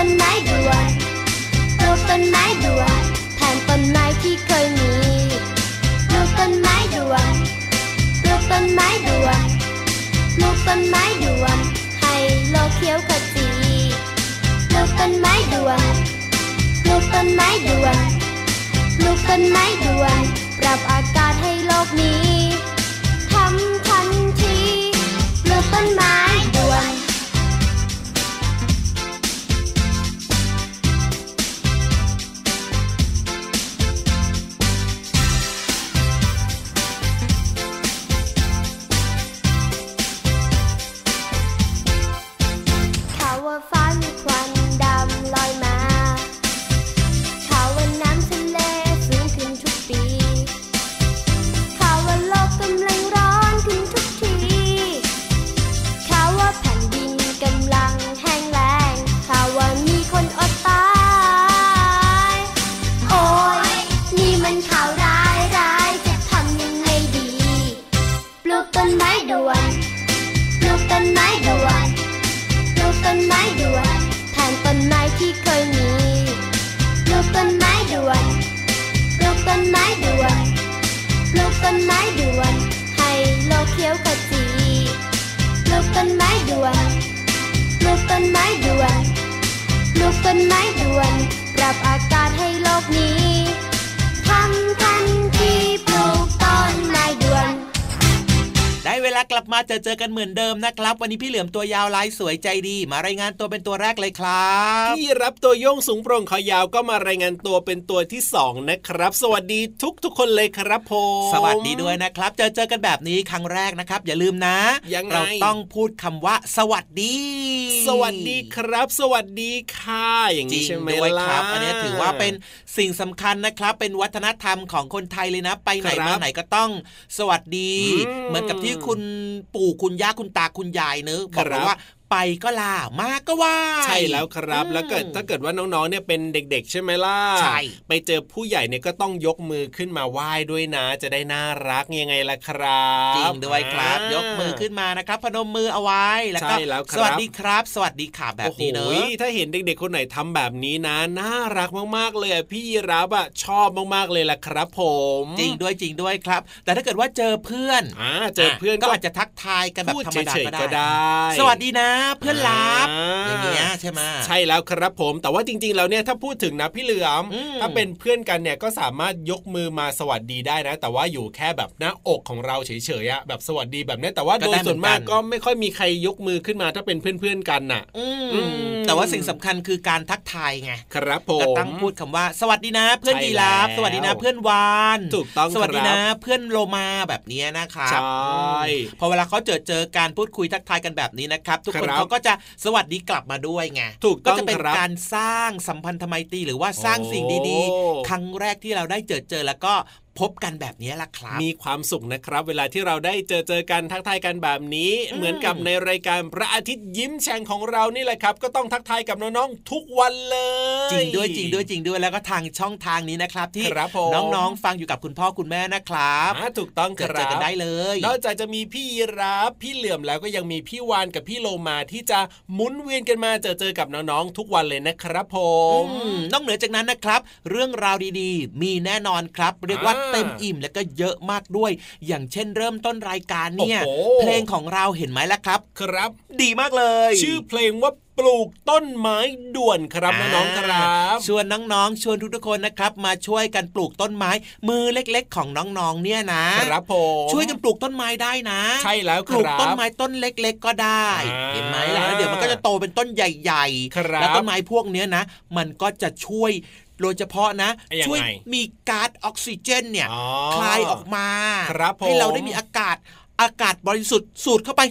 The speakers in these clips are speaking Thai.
ต้นไม้ด่วนปลูกต้นไม้ด่วนแทนต้นไม้ที่เคยมีปลูกต้นไม้ด่วนปลูกต้นไม้ด่วนปลูกต้นไม้ด่วนให้โลกเขียวขจีปลูกต้นไม้ด่วนปลูกต้นไม้ด่วนปลูกต้นไม้ด่วนปรับอากาศให้โลกนี้ทำทันทีปลูกต้นไม้ เวลากลับมาเจอเจอกันเหมือนเดิมนะครับ วันนี้พี่เหลือมตัวยาวลายสวยใจดี มารายงานตัวเป็นตัวแรกเลยครับพี่รับตัวโยงสูงโปร่งคอยาวก็มารายงานตัวเป็นตัวที่สองนะครับ สวัสดีทุกทุกๆคนเลยครับผมสวัสดีด้วยนะครับ เจอเจอกันแบบนี้ครั้งแรกนะครับ อย่าลืมนะยังไงเราต้องพูดคำว่า สวัสดี สวัสดีครับ สวัสดีค่ะอย่างจรินี้งใช่ไหมด้วยล่ะครับอันนี้ถือว่าเป็นสิ่งสำคัญนะครับ เป็นวัฒนธรรมของคนไทยเลยนะ ไปไหนครับมาไหนก็ต้อง สวัสดีอืมเหมือนกับที่คุณปู่คุณย่าคุณตาคุณยายเนอะบอกว่า ไปก็ลามาก็ว่า ใช่แล้วครับ แล้วเกิดถ้าเกิดว่าน้องๆเนี่ยเป็นเด็ก ๆ ใช่ไหมล่ะใช่ไปเจอผู้ใหญ่เนี่ยก็ต้องยกมือขึ้นมาไหว้ด้วยนะ จะได้น่ารักยังไงล่ะครับจริงด้วยครับายกมือขึ้นมานะครับพนมมือเอาไว้แล้วก็ใช่แล้วครับสวัสดีครับ สวัสดีค่ะแบบนี้เนโอ้อะโหถ้าเห็นเด็กๆคนไหนทำแบบนี้นะน่ารักมากๆเลยอะพี่ยีรับอะชอบมากๆเลยล่ะครับ ผม จริงด้วยจริงด้วยครับ แต่ถ้าเกิดว่าเจอเพื่อนอ่าเจอเพื่อนก็ก็อาจจะทักทายกันแบบพูดธรรมดาเฉยก็ๆได้ก็ได้ สวัสดีนะเพื่อนรักอ่าอย่างเงี้ยใช่ไหมใช่แล้วครับผม แต่ว่าจริง ๆ แล้วเนี่ยถ้าพูดถึงนะพี่เหลือมอืมถ้าเป็นเพื่อนกันเนี่ยก็สามารถยกมือมาสวัสดีได้นะ แต่ว่าอยู่แค่แบบหน้าอกของเราเฉยๆอะแบบสวัสดีแบบเนี้ยแต่ว่าก็โดได้ยส่วนมากเหมือนกันก็ไม่ค่อยมีใครยกมือขึ้นมาถ้าเป็นเพื่อนๆกันน่ะอืมอืมแต่ว่าสิ่งสำคัญคือการทักทายไงครับผมก็ต้องพูดคำว่า สวัสดีนะ เพื่อนใช่ดีลาฟแล้วสวัสดีนะ เพื่อนวานถูกต้องสวัสดีคนะรับเพื่อนโลมาแบบเนี้ยนะครับใช่อืมพอเวลาเขาเจอเจอการพูดคุยทักทายกันแบบนี้นะครับ ทุกคนครับเขาก็จะสวัสดีกลับมาด้วยไงถูกก็ต้องจะเป็นครับการสร้างสัมพันธไมตรีหรือว่าสร้างสิ่งดีโอ้ๆครั้งแรกที่เราได้เจอเจอแล้วก็ พบกันแบบนี้ล่ะครับ มีความสุขนะครับ เวลาที่เราได้เจอเจอกันทักทายกันแบบนี้อืมเหมือนกับในรายการพระอาทิตย์ยิ้มแฉ่งของเรานี่แหละครับ ก็ต้องทักทายกับน้องๆทุกวันเลย จริงด้วยจริงด้วยจริงด้วยแล้วก็ทางช่องทางนี้นะครับที่ครับผมน้องๆฟังอยู่กับคุณพ่อคุณแม่นะครับอ่าถูกต้องคเจอรับเจอกันได้เลยนอกจากจะมีพี่ยีรับพี่เหลื่อมแล้วก็ยังมีพี่วานกับพี่โลมาที่จะหมุนเวียนกันมาเจอเจอกับน้องๆทุกวันเลยนะครับผมอืมนอกเหนือจากนั้นนะครับ เรื่องราวดีๆ มีแน่นอนครับ เรียกว่าอ่าเต็มอิ่มแล้วก็เยอะมากด้วย อย่างเช่นเริ่มต้นรายการเนี่ยโอ้โหเพลงของเราเห็นไหมล่ะครับ ครับ ดีมากเลย ชื่อเพลงว่าปลูกต้นไม้ด่วนครับน้องๆครับ ชวนน้องๆชวนทุกๆคนนะครับ มาช่วยกันปลูกต้นไม้ มือเล็กๆ ของน้องๆเนี่ยนะครับผมช่วยกันปลูกต้นไม้ได้นะ ใช่แล้วปคลูกรับต้นไม้ต้นเล็ก ๆ ก็ได้อ่าเห็นไหมล่ะแล้วเดี๋ยวมันก็จะโตเป็นต้นใหญ่ครับๆแล้วต้นไม้พวกเนี้ยนะ มันก็จะช่วย โดยเฉพาะนะยังไงช่วยมีก๊าซออกซิเจนเนี่ยอ๋อคลายออกมาครับผมให้เราได้มีอากาศอากาศบริสุทธิ์สูดเข้าไป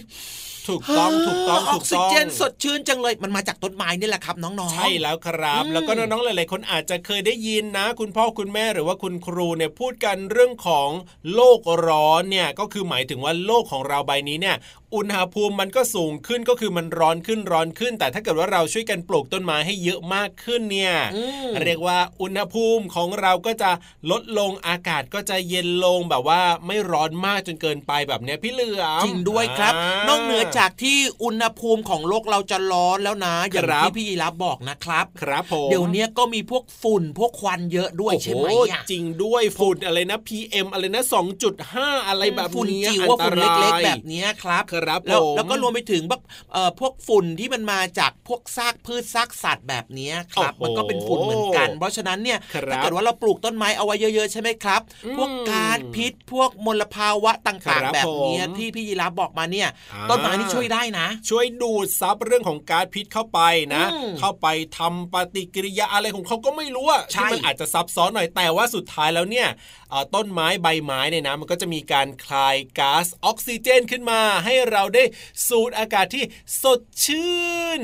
ถูกต้องถูกต้องอถูอกกซิต้องเจนสดชื่นจังเลยมันมาจากต้นไม้นี่แหละครับน้องๆ ใช่แล้วครับอืมแล้วก็น้องๆหลายๆคนอาจจะเคยได้ยินนะ คุณพ่อคุณแม่หรือว่าคุณครูเนี่ยพูดกันเรื่องของโลกร้อนเนี่ยก็คือหมายถึงว่าโลกของเราใบนี้เนี่ยอุณหภูมิมันก็สูงขึ้นก็คือมันร้อนขึ้นร้อนขึ้น แต่ถ้าเกิดว่าเราช่วยกันปลูกต้นไม้ให้เยอะมากขึ้นเนี่ยอืมเรียกว่าอุณหภูมิของเราก็จะลดลงอากาศก็จะเย็นลงแบบว่าไม่ร้อนมากจนเกินไปแบบเนี้ยพี่เหลือมจริงด้วยครับานอกเหนือจากที่อุณหภูมิของโลกเราจะร้อนแล้วนะ อย่างครับที่พี่ยีรับบอกนะครับ ครับผมเดี๋ยวนี้ก็มีพวกฝุ่นพวกควันเยอะด้วยใช่ไหมโอ้อะจริงด้วยฝุ่นอะไรนะ PM อะไรนะ 2.5 อะไรแบบฝุ่นนี้จิ๋วอัว่าตฝุ่นรายเล็กๆแบบเนี้ยครับครับแล้วผมแล้วก็รวมไปถึงแบบเอ่อพวกฝุ่นที่มันมาจากพวกซากพืชซากสัตว์แบบเนี้ยครับโอ้โหมันก็เป็นฝุ่นเหมือนกัน เพราะฉะนั้นเนี่ยครับถ้าเกิดว่าเราปลูกต้นไม้เอาไว้เยอะๆใช่ไหมครับอืมพวกก๊าซพิษพวกมลภาวะต่างครัๆบแบบเนี้ยผมที่พี่ยีรับบอกมาเนี่ยอ่าต้นไม้นี่ช่วยได้นะ ช่วยดูดซับเรื่องของก๊าซพิษเข้าไปนะอืมเข้าไปทำปฏิกิริยาอะไรของเขาก็ไม่รู้อะใช่ที่มันอาจจะซับซ้อนหน่อยแต่ว่าสุดท้ายแล้วเนี่ยเอ่อ ต้นไม้ใบไม้เนี่ยนะมันก็จะมีการคลายก๊าซออกซิเจนขึ้นมา ให้เราได้สูดอากาศที่สดชื่น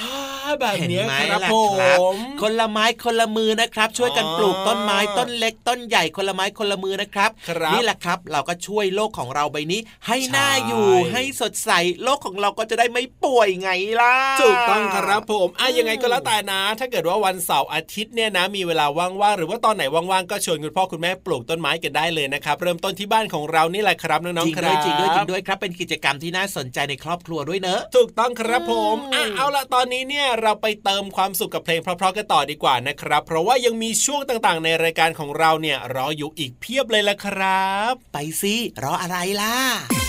ฮ่าแบบเห็นเนี้ยไหมครับล่ะผครับมคนละไม้คนละมือนะครับ ช่วยกันอ๋อปลูกต้นไม้ต้นเล็ก ต้นใหญ่คนละไม้คนละมือนะครับครับนี่แหละครับ เราก็ช่วยโลกของเราใบนี้ ให้ใช่น่าอยู่ให้สดใสโลกของเราก็จะได้ไม่ป่วยไงล่ะถูกต้องครับผมอะยังไงก็แล้วแต่นะ ถ้าเกิดว่าวันเสาร์อาทิตย์เนี่ยนะมีเวลาว่างๆหรือว่าตอนไหนว่างๆก็ชวนคุณพ่อคุณแม่ปลูกต้นไม้กันได้เลยนะครับเริ่มต้นที่บ้านของเรานี่แหละครับน้องจริงๆคด้รัวยบจริงด้วยจริงด้วยครับเป็นกิจกรรมที่น่าสนใจในครอบครัวด้วยเนอะถูกต้องครับผมอะอืมเอาละตอนนี้เนี่ยเราไปเติมความสุขกับเพลงเพราะๆกันต่อดีกว่านะครับ เพราะว่ายังมีช่วงต่างๆ ในรายการของเราเนี่ยรออยู่อีกเพียบเลยละครับ ไปสิรออะไรล่ะ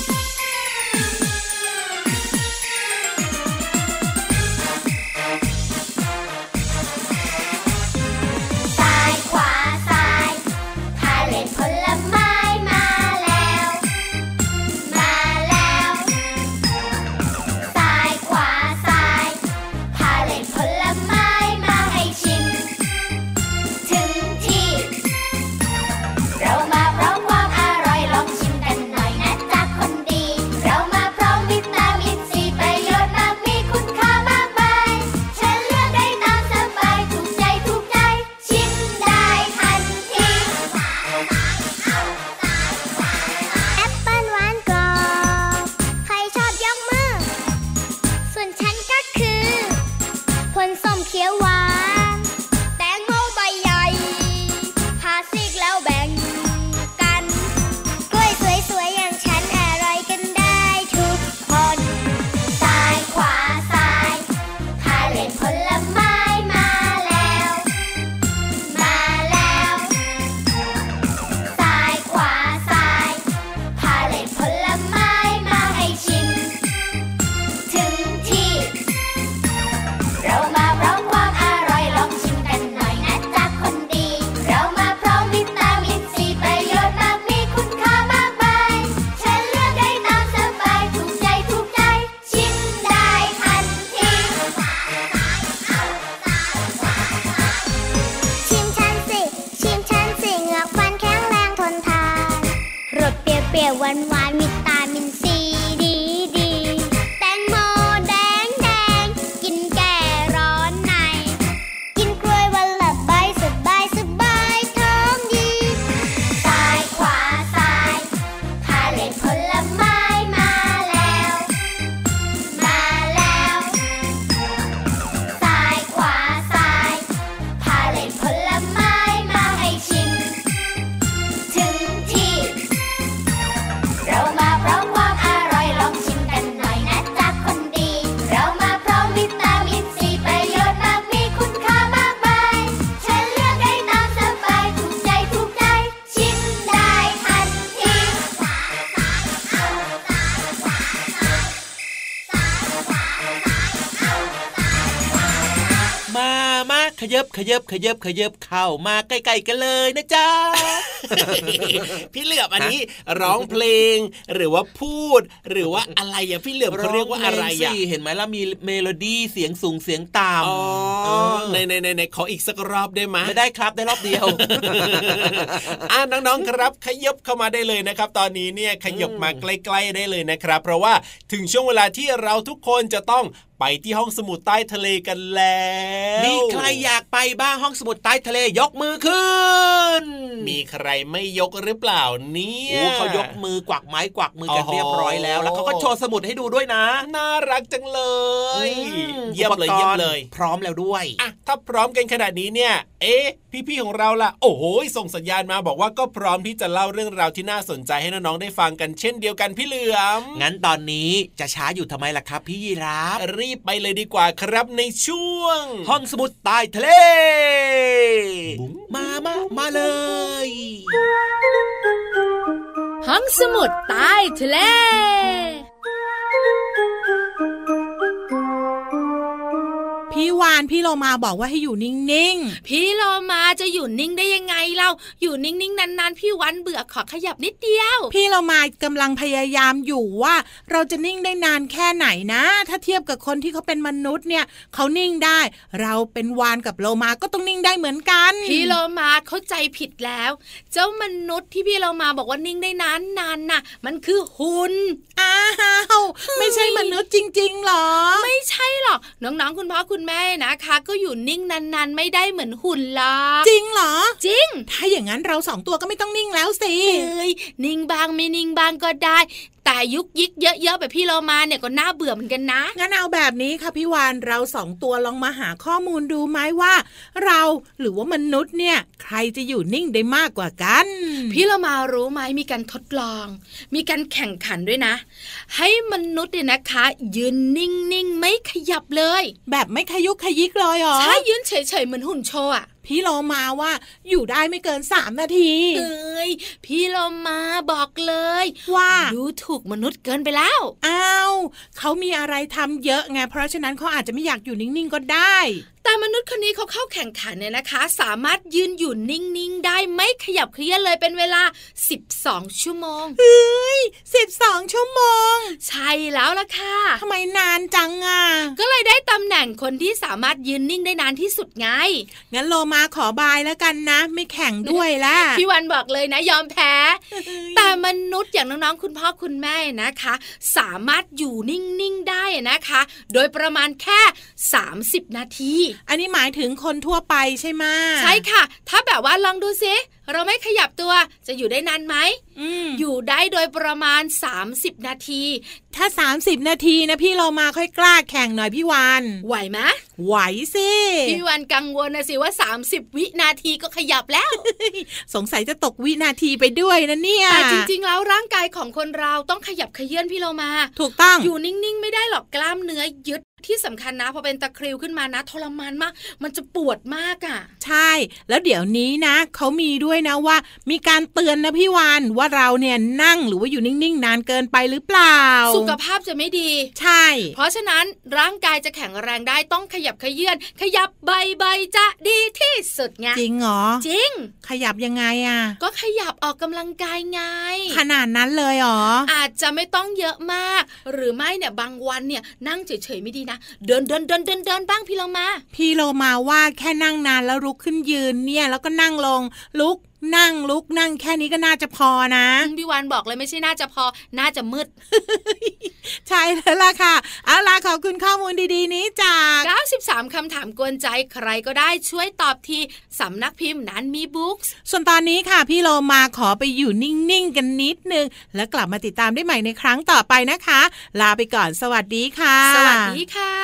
ขยับขยับขยับเข้ามาใกล้ๆกันเลยนะจ๊ะ พี่เหลือมอันนี้ร้องเพลง หรือว่าพูด หรือว่าอะไรอะพี่เหลือมเขาเรียกว่าอะไรงอะสิเห็นไหมล่ะมีเมโลดี้เสียงสูงเสียงต่ำอ๋อเออในในในในขออีกสักรอบได้ไหมไม่ได้ครับได้รอบเดียวอ่าน้องๆครับ ขยับเข้ามาได้เลยนะครับ ตอนนี้เนี่ยขยับมาใกล้ ๆได้เลยนะครับ เพราะว่าถึงช่วงเวลาที่เราทุกคนจะต้องไปที่ห้องสมุดใต้ทะเลกันแล้วมีใครอยากไปบ้างห้องสมุดใต้ทะเลยกมือขึ้น มีใครไม่ยกหรือเปล่าเนี่ยโอ้เขายกมือกวักไม้กวักมือกันโอ้โหเรียบร้อยแล้ว แล้วเขาก็โชว์สมุดให้ดูด้วยนะ น่ารักจังเลยอืมเยี่ยมเลยอุปกรณ์เยี่ยมเลย พร้อมแล้วด้วยอะถ้าพร้อมกันขนาดนี้เนี่ย เอ๊ะ พี่ๆของเราล่ะ โอ้โหส่งสัญญาณมาบอกว่าก็พร้อมที่จะเล่าเรื่องราวที่น่าสนใจให้น้องๆได้ฟังกันเช่นเดียวกันพี่เหลือมงั้นตอนนี้จะช้าอยู่ทำไมล่ะครับ พี่ยีราฟรีบไปเลยดีกว่าครับในช่วง ห้องสมุดใต้ทะเลบุ๋งมามามาเลย ห้องสมุดใต้ทะเลานพี่โลมาบอกว่าให้อยู่นิ่งพี่โลมาจะอยู่นิ่งได้ยังไงเราอยู่นิ่งๆนานๆพี่วันเบื่อขอขยับนิดเดียวๆพี่โลมากำลังพยายามอยู่ว่า เราจะนิ่งได้นานแค่ไหนนะ ถ้าเทียบกับคนที่เขาเป็นมนุษย์เนี่ยเขานิ่งได้ เราเป็นวานกับโลมาก็ต้องนิ่งได้เหมือนกัน พี่โลมาเข้าใจผิดแล้ว เจ้ามนุษย์ที่พี่โลมาบอกว่านิ่งได้นานนานๆน่ะ มันคือหุ่นอ้าวไม่ใช่มนุษย์จริงๆหรอ ไม่ใช่หรอกน้องๆคุณพ่อคุณแม่นะคะ ก็อยู่นิ่งนานๆ ไม่ได้เหมือนหุ่นหรอกจริงเหรอ จริง ถ้าอย่างนั้นเราสองตัวก็ไม่ต้องนิ่งแล้วสิเอ้ยนิ่งบางไม่นิ่งบางก็ได้ แต่ยุกยิกเยอะๆแบบพี่โลมาเนี่ยก็น่าเบื่อเหมือนกันนะ งั้นเอาแบบนี้ค่ะพี่วานเราสองตัวลองมาหาข้อมูลดูไหมว่า เราหรือว่ามนุษย์เนี่ยใครจะอยู่นิ่งได้มากกว่ากัน พี่เรามารู้ไหมมีการทดลอง มีการแข่งขันด้วยนะ ให้มนุษย์เนี่ยนะคะ ยืนนิ่งๆไม่ขยับเลย แบบไม่ขยุกขยิกเลยเหรอใช่ยืนเฉยๆเหมือนหุ่นโชว์อะ พี่โลมาว่าอยู่ได้ไม่เกินสามนาทีเอ้ยพี่เรามาบอกเลย ว่าดูถูกมนุษย์เกินไปแล้วอ้าวเขามีอะไรทำเยอะไงเพราะฉะนั้นเขาอาจจะไม่อยากอยู่นิ่งๆก็ได้ แต่มนุษย์คนนี้เขาเข้าแข่งขันเนี่ยนะคะ สามารถยืนอยู่นิ่งๆ ได้ไม่ขยับเคลื่อนเลยเป็นเวลา 12 ชั่วโมงเฮ้ยสิบสองชั่วโมง ใช่แล้วล่ะค่ะทำไมนานจังอะก็เลยได้ตำแหน่งคนที่สามารถยืนนิ่งได้นานที่สุดไง งั้นโลมาขอบายแล้วกันนะ ไม่แข่งด้วยละพี่วันบอกเลยนะ ยอมแพ้ แต่มนุษย์อย่างน้องๆคุณพ่อคุณแม่นะคะ สามารถอยู่นิ่งๆได้นะคะ โดยประมาณแค่ 30 นาทีอันนี้หมายถึงคนทั่วไปใช่ไหมใช่ค่ะ ถ้าแบบว่าลองดูซิเราไม่ขยับตัวจะอยู่ได้นานไหมอืมอยู่ได้โดยประมาณ 30 นาที ถ้า 30 นาทีนะพี่โลมาค่อยกล้าแข่งหน่อยพี่วานไหวไหมไหวสิพี่วันกังวลนะสิว่า 30 วินาทีก็ขยับแล้ว สงสัยจะตกวินาทีไปด้วยนะเนี่ยแต่จริง ๆ แล้วร่างกายของคนเราต้องขยับเขยื่อนพี่เรามา ถูกต้องอยู่นิ่งๆ ไม่ได้หรอกกล้ามเนื้อยึดที่สำคัญนะพอเป็นตะคริวขึ้นมานะทรมานมาก มันจะปวดมากอะ ใช่ แล้วเดี๋ยวนี้นะเขามีด้วยนะว่า มีการเตือนนะพี่วานว่าเราเนี่ยนั่งหรือว่าอยู่นิ่งๆ นานเกินไปหรือเปล่า สุขภาพจะไม่ดี ใช่ เพราะฉะนั้นร่างกายจะแข็งแรงได้ต้องขยับเขยื่อนขยับใบๆจะดีที่สุดไงจริงเหรอจริง ขยับยังไงอะก็ขยับออกกำลังกายไง ขนาดนั้นเลยเหรออาจจะไม่ต้องเยอะมาก หรือไม่เนี่ยบางวันเนี่ยนั่งเฉยๆไม่ดีนะ เดินเดินเดินเดินเดินบ้างพี่เรามา พี่โลมาว่าแค่นั่งนานแล้วลุกขึ้นยืนเนี่ยแล้วก็นั่งลงลุก นั่งลุกนั่งแค่นี้ก็น่าจะพอนะพี่วานบอกเลยไม่ใช่น่าจะพอน่าจะมืด ใช่แล้วล่ะค่ะ เอาล่ะขอบคุณข้อมูลดีๆ นี้จาก 93คำถามกวนใจใครก็ได้ช่วยตอบทีสำนักพิมพ์นั้นมีบุ๊กส์ส่วนตอนนี้ค่ะ พี่โลมาขอไปอยู่นิ่ง ๆ กันนิดนึง แล้วกลับมาติดตามได้ใหม่ในครั้งต่อไปนะคะ ลาไปก่อนสวัสดีค่ะ สวัสดีค่ะ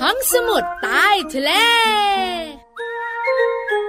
ห้องสมุดใต้ทะเ Música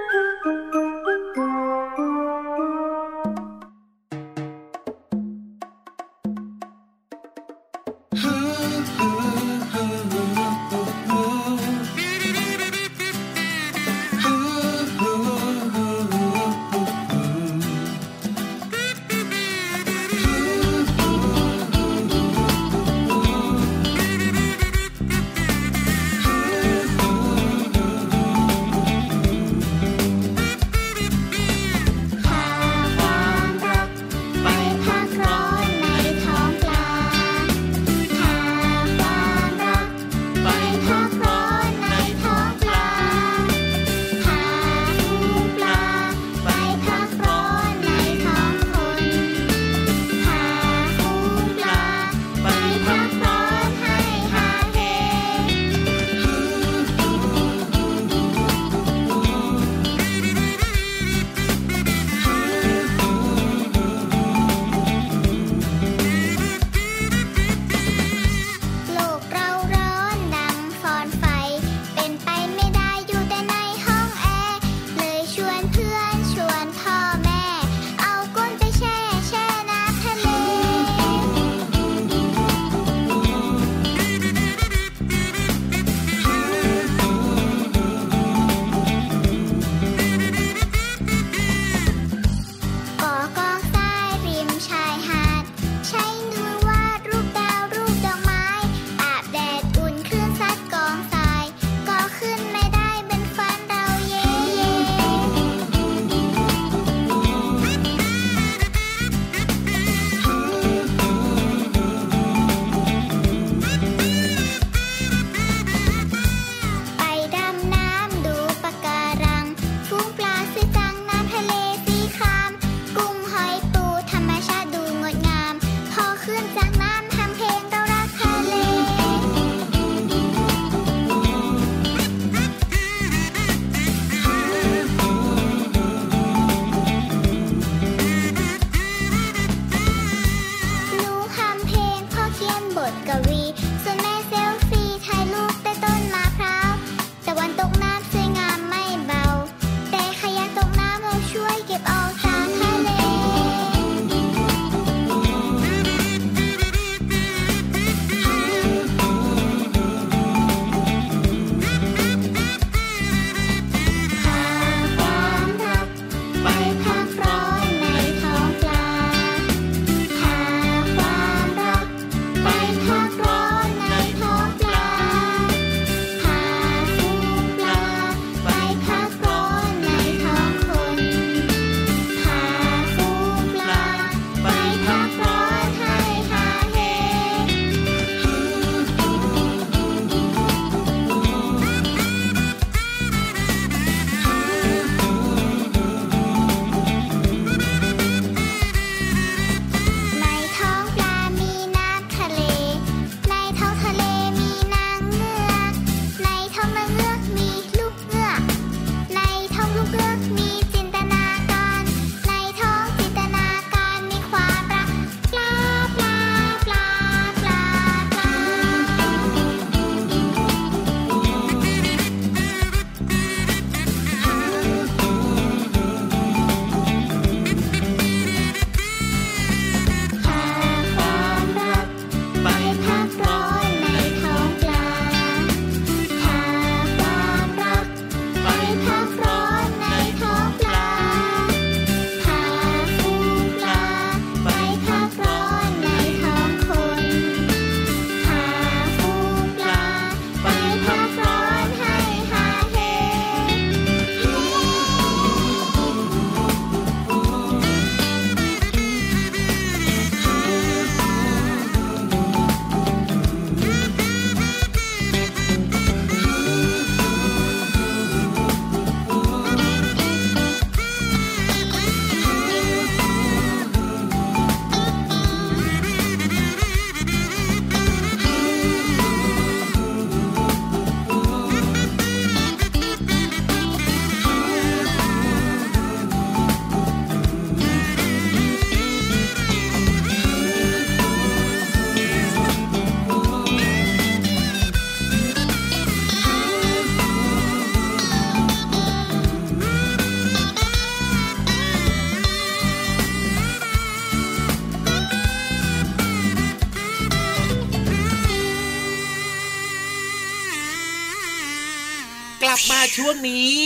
กลั「บมาช่วงนี้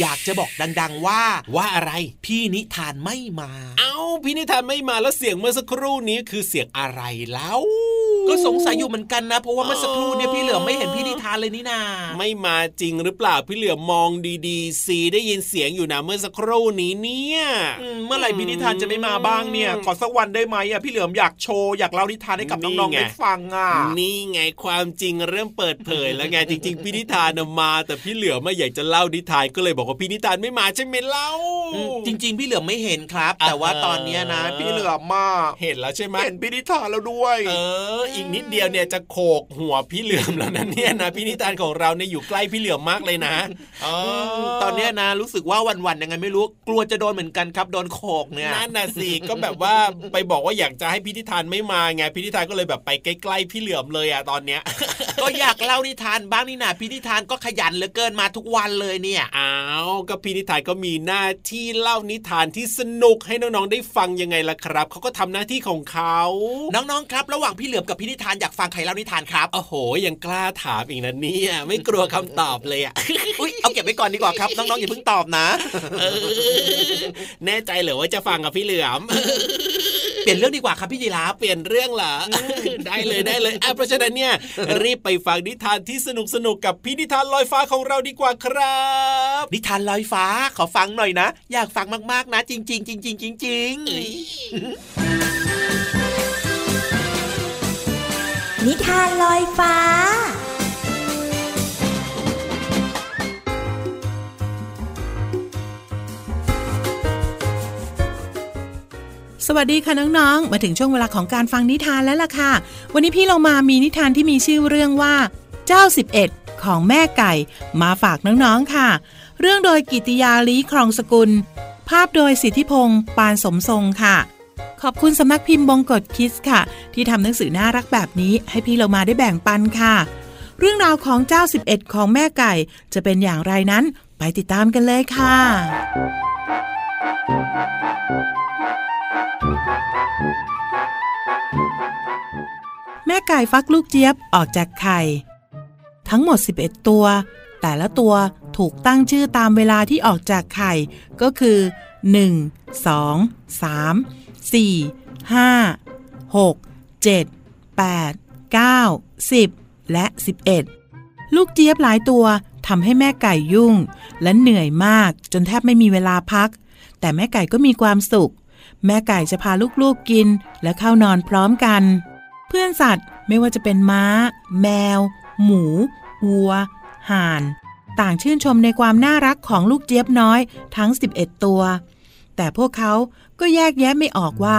อยากจะบอกดัง ๆ ว่า ว่าอะไรพี่นิทานไม่มา เอ้าพี่นิทานไม่มาแล้วเสียงเมื่อสักครู่นี้คือเสียงอะไรแล้ว ก็สงสัยอยู่เหมือนกันนะ เพราะว่าเมื่อสักครู่เนี่ยพี่เหลือมไม่เห็นพี่นิทานเลยนี่นา ไม่มาจริงหรือเปล่าพี่เหลือมมองดีๆสีได้ยินเสียงอยู่นะเมื่อสักครู่นี้เนี่ยอืมเมื่อไหร่พี่นิทานจะไม่มาบ้างเนี่ย ขอสักวันได้ไหมอะพี่เหลือมอยากโชว์อยากเล่านิทานให้กับน้องๆได้ฟังอะนี่ไงความจริงเริ่มเปิดเผยแล้วไงจริง ๆพี่นิทานน่ะมา แต่พี่เหลือมไม่อยากจะเล่านิทานก็เลยบอกว่าพี่นิทานไม่มาใช่ไหมเล่าอืมจริง ๆ พี่เหลือมไม่เห็นครับ แต่ว่าตอนเนี้ยนะ พี่เหลือมมาเห็นแล้วใช่ไหมเห็นพี่นิทานแล้วด้วย เอออีกนิดเดียวเนี่ยจะโขกหัวพี่เหลือมแล้วนะเนี่ยนะพี่นิทานของเราเนี่ยอยู่ใกล้พี่เหลือมมากเลยนะเออตอนเนี้ยนะรู้สึกว่าวันๆยังไงไม่รู้กลัวจะโดนเหมือนกันครับโดนโขกเนี่ยนั่นน่ะสิก็แบบว่าไปบอกว่าอยากจะให้พี่นิทานไม่มาไงพี่นิทานก็เลยแบบไปใกล้ๆพี่เหลือมเลยอะตอนเนี้ย ก็อยากเล่านิทานบ้างนี่นาพี่นิทานก็ขยันเหลือเกินมาทุกวันเลยเนี่ยอ้าวก็พี่นิทานก็มีหน้าที่เล่านิทานที่สนุกให้น้องๆได้ฟังยังไงล่ะครับเขาก็ทำหน้าที่ของเขาน้องๆครับ ระหว่างพี่เหลือมกับพี่นิทานอยากฟังใครเล่านิทานครับโอ้โห ยังกล้าถามอีกนะเนี่ยไม่กลัวคำตอบเลยอะอุ้ยเอาเก็บไว้ก่อนดีกว่าครับน้องๆอย่าเพิ่งตอบนะเออแน่ใจเหรือว่าจะฟังกับพี่เหลือมเปลี่ยนเรื่องดีกว่าครับพี่ยีราฟเปลี่ยนเรื่องเหรอได้เลยได้เลยอะเพราะฉะนั้นเนี่ยรีบไปฟังนิทานที่สนุกสนุกกับพี่นิทานลอยฟ้าของเราดีกว่าครับ นิทานลอยฟ้าขอฟังหน่อยนะ อยากฟังมากๆนะ จริง ๆ จริง ๆ จริง ๆ นิทานลอยฟ้า สวัสดีค่ะน้องๆ มาถึงช่วงเวลาของการฟังนิทานแล้วล่ะค่ะ วันนี้พี่เรามามีนิทานที่มีชื่อเรื่องว่า เจ้า 11 ของแม่ไก่มาฝากน้องๆ ค่ะ เรื่องโดยกิติยาลีครองสกุล ภาพโดยสิทธิพงศ์ปานสมทรงค่ะ ขอบคุณสำนักพิมพ์บงกฎคิสค่ะ ที่ทำหนังสือน่ารักแบบนี้ให้พี่เรามาได้แบ่งปันค่ะ เรื่องราวของเจ้า 11 ของแม่ไก่ จะเป็นอย่างไรนั้นไปติดตามกันเลยค่ะแม่ไก่ฟักลูกเจี๊ยบออกจากไข่ ทั้งหมด 11 ตัว แต่ละตัวถูกตั้งชื่อตามเวลาที่ออกจากไข่ ก็คือ 1 2 3 4 5 6 7 8 9 10และ11ลูกเจี๊ยบหลายตัวทำให้แม่ไก่ยุ่ง และเหนื่อยมากจนแทบไม่มีเวลาพัก แต่แม่ไก่ก็มีความสุข แม่ไก่จะพาลูกๆกิน และเข้านอนพร้อมกัน เพื่อนสัตว์ไม่ว่าจะเป็นม้า แมว หมู วัว ห่าน ต่างชื่นชมในความน่ารักของลูกเจี๊ยบน้อยทั้ง 11 ตัว แต่พวกเขา ก็แยกแยะไม่ออกว่า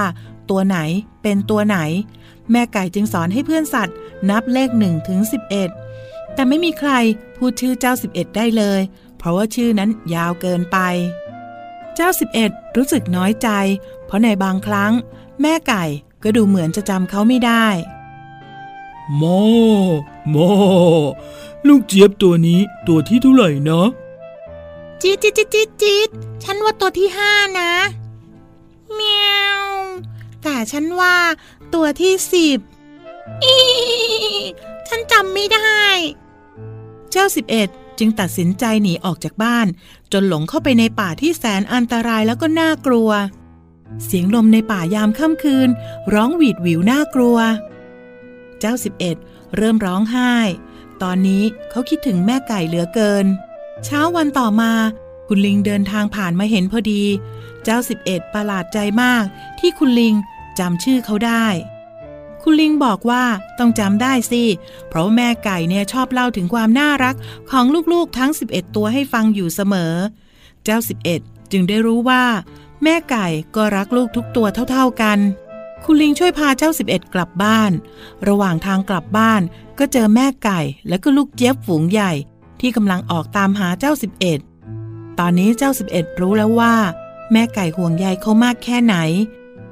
ตัวไหนเป็นตัวไหน แม่ไก่จึงสอนให้เพื่อนสัตว์ นับเลข1ถึง11 แต่ไม่มีใครพูดชื่อเจ้า 11 ได้เลย เพราะว่าชื่อนั้นยาวเกินไป เจ้า 11 รู้สึกน้อยใจ เพราะในบางครั้ง แม่ไก่ก็ดูเหมือนจะจำเขาไม่ได้โมโมลูกเจี๊ยบตัวนี้ตัวที่เท่าไหร่นะ จี๊ดจี๊ดจี๊ดจี๊ดจี๊ดฉันว่าตัวที่ห้านะ เมียวแต่ฉันว่าตัวที่สิบอีฉันจำไม่ได้ เจ้าสิบเอ็ดจึงตัดสินใจหนีออกจากบ้าน จนหลงเข้าไปในป่าที่แสนอันตรายแล้วก็น่ากลัว เสียงลมในป่ายามค่ำคืน ร้องหวีดหวิวน่ากลัว เจ้าสิบเอ็ดเริ่มร้องไห้ ตอนนี้เขาคิดถึงแม่ไก่เหลือเกิน เช้าวันต่อมา คุณลิงเดินทางผ่านมาเห็นพอดี เจ้าสิบเอ็ดประหลาดใจมาก ที่คุณลิงจำชื่อเขาได้ คุณลิงบอกว่าต้องจำได้สิ เพราะแม่ไก่เนี่ยชอบเล่าถึงความน่ารักของลูกๆทั้ง 11 ตัวให้ฟังอยู่เสมอ เจ้า 11 จึงได้รู้ว่า แม่ไก่ก็รักลูกทุกตัวเท่า ๆกัน คุณลิงช่วยพาเจ้า 11 กลับบ้าน ระหว่างทางกลับบ้าน ก็เจอแม่ไก่และก็ลูกเจี๊ยบฝูงใหญ่ ที่กำลังออกตามหาเจ้า 11 ตอนนี้เจ้า11รู้แล้วว่า แม่ไก่ห่วงใยเขามากแค่ไหน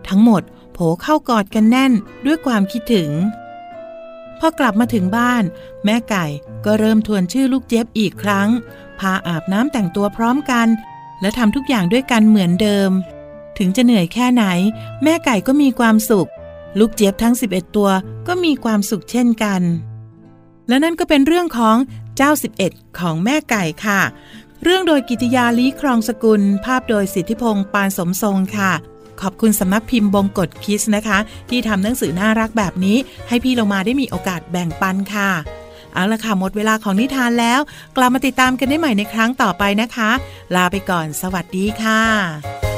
ทั้งหมดโผเข้ากอดกันแน่นด้วยความคิดถึง พอกลับมาถึงบ้าน แม่ไก่ก็เริ่มทวนชื่อลูกเจี๊ยบอีกครั้ง พาอาบน้ำแต่งตัวพร้อมกัน และทำทุกอย่างด้วยกันเหมือนเดิม ถึงจะเหนื่อยแค่ไหน แม่ไก่ก็มีความสุข ลูกเจี๊ยบทั้ง 11 ตัวก็มีความสุขเช่นกัน และนั่นก็เป็นเรื่องของเจ้า 11 ของแม่ไก่ค่ะ เรื่องโดยกิติยาลีครองสกุล ภาพโดยสิทธิพงศ์ปานสมทรงค่ะ ขอบคุณสำนักพิมพ์บงกฎคิสนะคะ ที่ทำหนังสือน่ารักแบบนี้ ให้พี่เรามาได้มีโอกาสแบ่งปันค่ะ เอาละค่ะหมดเวลาของนิทานแล้ว กลับมาติดตามกันได้ใหม่ในครั้งต่อไปนะคะ ลาไปก่อน สวัสดีค่ะ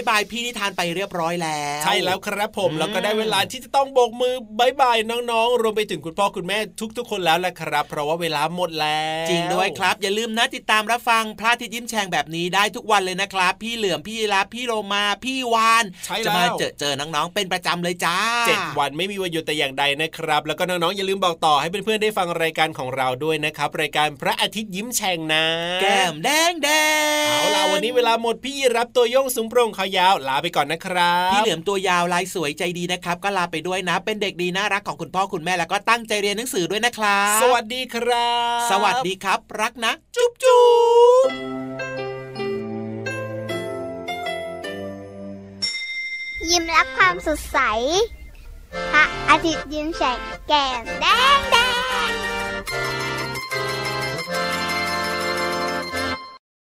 ายบายพี่นิทานไปเรียบร้อยแล้ว ใช่แล้วครับผมอืมแล้วก็ได้เวลาที่จะต้องโบกมือบายบายน้องๆ รวมไปถึงคุณพ่อคุณแม่ทุก ๆ คนแล้วแหละครับ เพราะว่าเวลาหมดแล้ว จริงด้วยครับ อย่าลืมนะติดตามรับฟังพระอาทิตย์ยิ้มแฉ่งแบบนี้ได้ทุกวันเลยนะครับ พี่เหลือมพี่รับพี่โลมาพี่วานใช่จะแล้มาวเจอเจอน้องๆเป็นประจำเลยจ้าเจ็ดวันไม่มีวันหยุดแต่อย่างใดนะครับ แล้วก็น้องๆอย่าลืมบอกต่อให้เพื่อนๆได้ฟังรายการของเราด้วยนะครับรายการพระอาทิตย์ยิ้มแฉ่งนะ แก้มแดงแดงเอาล่ะวันนี้เวลาหมดพี่รับตัวโยงสูงโปร่งขายาวลาไปก่อนนะครับพี่เหลือมตัวยาวลายสวยใจดีนะครับ ก็ลาไปด้วยนะ เป็นเด็กดีน่ารักของคุณพ่อคุณแม่แล้วก็ตั้งใจเรียนหนังสือด้วยนะครับ สวัสดีครับ สวัสดีครับ รักนะ จุ๊บจุ๊บยิ้มรับความสดใสพระอาทิตย์ยิ้มแฉกแก้มแดงแด